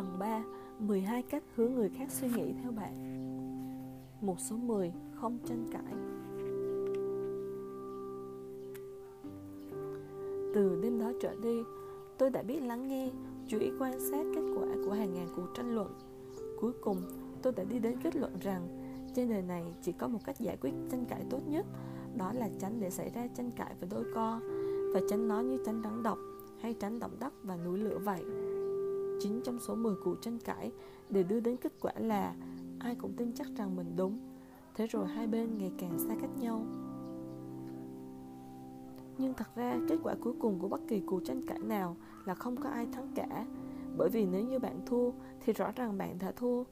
Phần 3 12 cách hướng người khác suy nghĩ theo bạn. Một số 10 Không tranh cãi. Từ đêm đó trở đi, Tôi đã biết lắng nghe, Chú ý quan sát kết quả của hàng ngàn cuộc tranh luận. Cuối cùng, tôi đã đi đến kết luận rằng, Trên đời này chỉ có một cách giải quyết tranh cãi tốt nhất, Đó là tránh để xảy ra tranh cãi và đôi co, Và tránh nó như tránh rắn độc Hay tránh động đất và núi lửa vậy. 9 trong số 10 cuộc tranh cãi đều đưa đến kết quả là ai cũng tin chắc rằng mình đúng. Thế rồi hai bên ngày càng xa cách nhau. Nhưng thật ra, kết quả cuối cùng của bất kỳ cuộc tranh cãi nào là không có ai thắng cả. Bởi vì nếu như bạn thua thì rõ ràng bạn đã thua.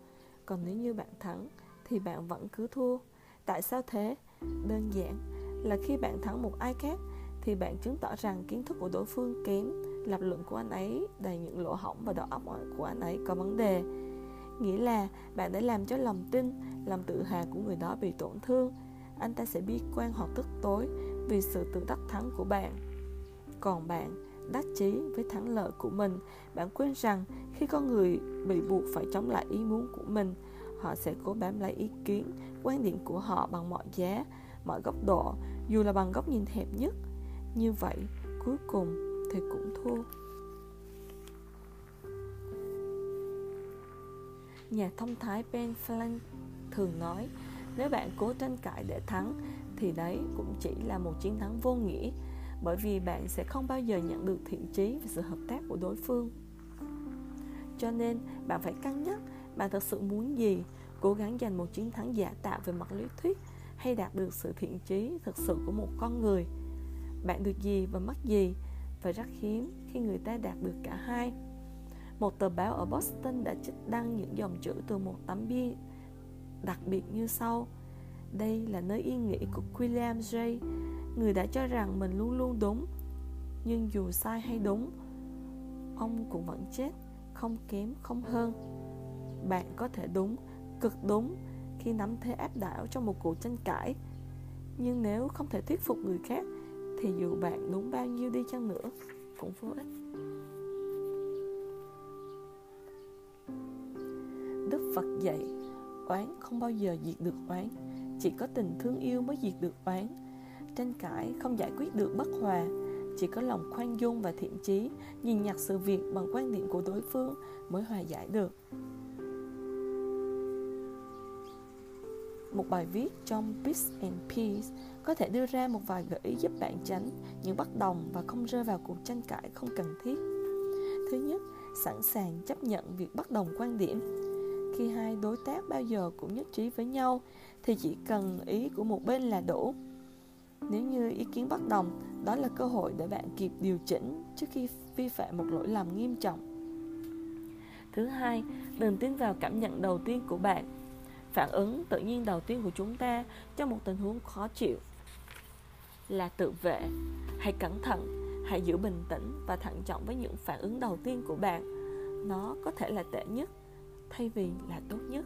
Còn nếu như bạn thắng thì bạn vẫn cứ thua. Tại sao thế? Đơn giản là khi bạn thắng một ai khác thì bạn chứng tỏ rằng kiến thức của đối phương kém lập luận của anh ấy, đầy những lỗ hổng và đầu óc của anh ấy có vấn đề. Nghĩa là bạn đã làm cho lòng tin, lòng tự hào của người đó bị tổn thương. Anh ta sẽ bi quan hoặc tức tối vì sự tự đắc thắng của bạn. Còn bạn, đắc chí với thắng lợi của mình, bạn quên rằng khi con người bị buộc phải chống lại ý muốn của mình, họ sẽ cố bám lấy ý kiến, quan điểm của họ bằng mọi giá, mọi góc độ, dù là bằng góc nhìn hẹp nhất. Như vậy, cuối cùng thì cũng thua. Nhà thông thái Ben Frank thường nói, Nếu bạn cố tranh cãi để thắng, Thì đấy cũng chỉ là một chiến thắng vô nghĩa, Bởi vì bạn sẽ không bao giờ nhận được thiện chí và sự hợp tác của đối phương. Cho nên, bạn phải cân nhắc Bạn thật sự muốn gì, Cố gắng giành một chiến thắng giả tạo về mặt lý thuyết Hay đạt được sự thiện chí thực sự của một con người. Bạn được gì và mất gì và rất hiếm khi người ta đạt được cả hai. Một tờ báo ở Boston đã trích đăng những dòng chữ từ một tấm bia đặc biệt như sau. Đây là nơi yên nghỉ của William J. Người đã cho rằng mình luôn luôn đúng. Nhưng dù sai hay đúng, ông cũng vẫn chết, không kém, không hơn. Bạn có thể đúng, cực đúng khi nắm thế áp đảo trong một cuộc tranh cãi. Nhưng nếu không thể thuyết phục người khác thì dù bạn đúng bao nhiêu đi chăng nữa, cũng vô ích. Đức Phật dạy, Oán không bao giờ diệt được oán, Chỉ có tình thương yêu mới diệt được oán. Tranh cãi không giải quyết được bất hòa, Chỉ có lòng khoan dung và thiện chí, Nhìn nhặt sự việc bằng quan điểm của đối phương Mới hòa giải được. Một bài viết trong Peace and Peace có thể đưa ra một vài gợi ý giúp bạn tránh những bất đồng và không rơi vào cuộc tranh cãi không cần thiết. Thứ nhất, sẵn sàng chấp nhận việc bất đồng quan điểm. Khi hai đối tác bao giờ cũng nhất trí với nhau thì chỉ cần ý của một bên là đủ. Nếu như ý kiến bất đồng, đó là cơ hội để bạn kịp điều chỉnh trước khi vi phạm một lỗi lầm nghiêm trọng. Thứ hai, đừng tin vào cảm nhận đầu tiên của bạn. Phản ứng tự nhiên đầu tiên của chúng ta trong một tình huống khó chịu là tự vệ. Hãy cẩn thận, hãy giữ bình tĩnh và thận trọng với những phản ứng đầu tiên của bạn. Nó có thể là tệ nhất thay vì là tốt nhất.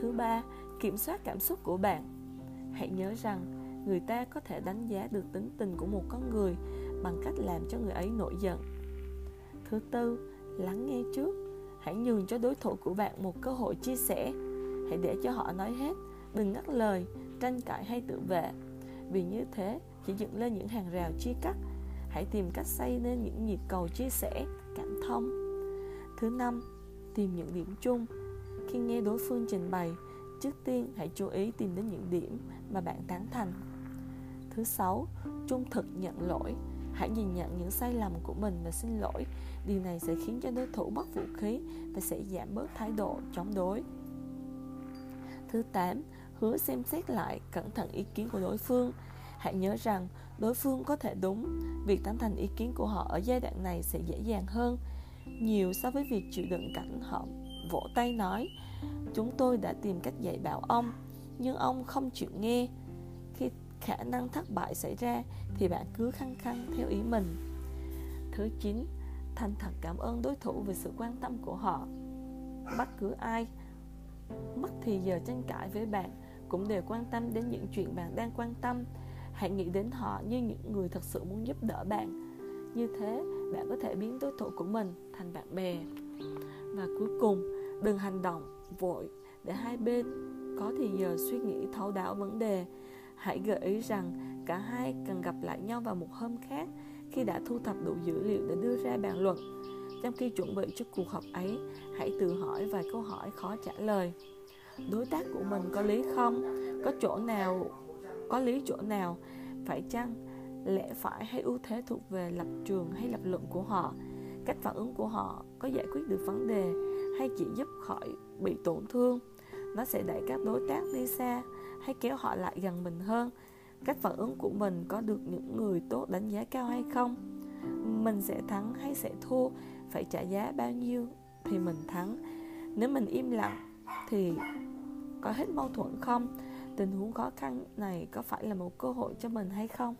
Thứ ba, kiểm soát cảm xúc của bạn. Hãy nhớ rằng người ta có thể đánh giá được tính tình của một con người bằng cách làm cho người ấy nổi giận. Thứ tư, lắng nghe trước. Hãy nhường cho đối thủ của bạn một cơ hội chia sẻ hãy để cho họ nói hết. Đừng ngắt lời, tranh cãi hay tự vệ. Vì như thế, chỉ dựng lên những hàng rào chia cắt. Hãy tìm cách xây nên những nhịp cầu chia sẻ, cảm thông. Thứ năm, tìm những điểm chung. Khi nghe đối phương trình bày, trước tiên hãy chú ý tìm đến những điểm mà bạn tán thành. Thứ sáu, trung thực nhận lỗi. Hãy nhìn nhận những sai lầm của mình và xin lỗi. Điều này sẽ khiến cho đối thủ mất vũ khí và sẽ giảm bớt thái độ chống đối thứ tám, hứa xem xét lại cẩn thận ý kiến của đối phương. Hãy nhớ rằng, đối phương có thể đúng, việc tán thành ý kiến của họ ở giai đoạn này sẽ dễ dàng hơn. Nhiều so với việc chịu đựng cảnh họ vỗ tay nói, chúng tôi đã tìm cách dạy bảo ông, nhưng ông không chịu nghe. Khi khả năng thất bại xảy ra, thì bạn cứ khăng khăng theo ý mình. Thứ chín, thành thật cảm ơn đối thủ về sự quan tâm của họ. Bất cứ ai mất thì giờ tranh cãi với bạn cũng đều quan tâm đến những chuyện bạn đang quan tâm. Hãy nghĩ đến họ như những người thật sự muốn giúp đỡ bạn. Như thế, bạn có thể biến đối thủ của mình thành bạn bè. Và cuối cùng, đừng hành động vội để hai bên có thì giờ suy nghĩ thấu đáo vấn đề. Hãy gợi ý rằng cả hai cần gặp lại nhau vào một hôm khác khi đã thu thập đủ dữ liệu để đưa ra bàn luận trong khi chuẩn bị cho cuộc họp ấy, hãy tự hỏi vài câu hỏi khó trả lời. Đối tác của mình có lý không? Có chỗ nào, có lý chỗ nào? Phải chăng lẽ phải hay ưu thế thuộc về lập trường hay lập luận của họ? Cách phản ứng của họ có giải quyết được vấn đề hay chỉ giúp khỏi bị tổn thương? Nó sẽ đẩy các đối tác đi xa hay kéo họ lại gần mình hơn? Cách phản ứng của mình có được những người tốt đánh giá cao hay không? Mình sẽ thắng hay sẽ thua? Phải trả giá bao nhiêu thì mình thắng. Nếu mình im lặng thì có hết mâu thuẫn không? Tình huống khó khăn này có phải là một cơ hội cho mình hay không?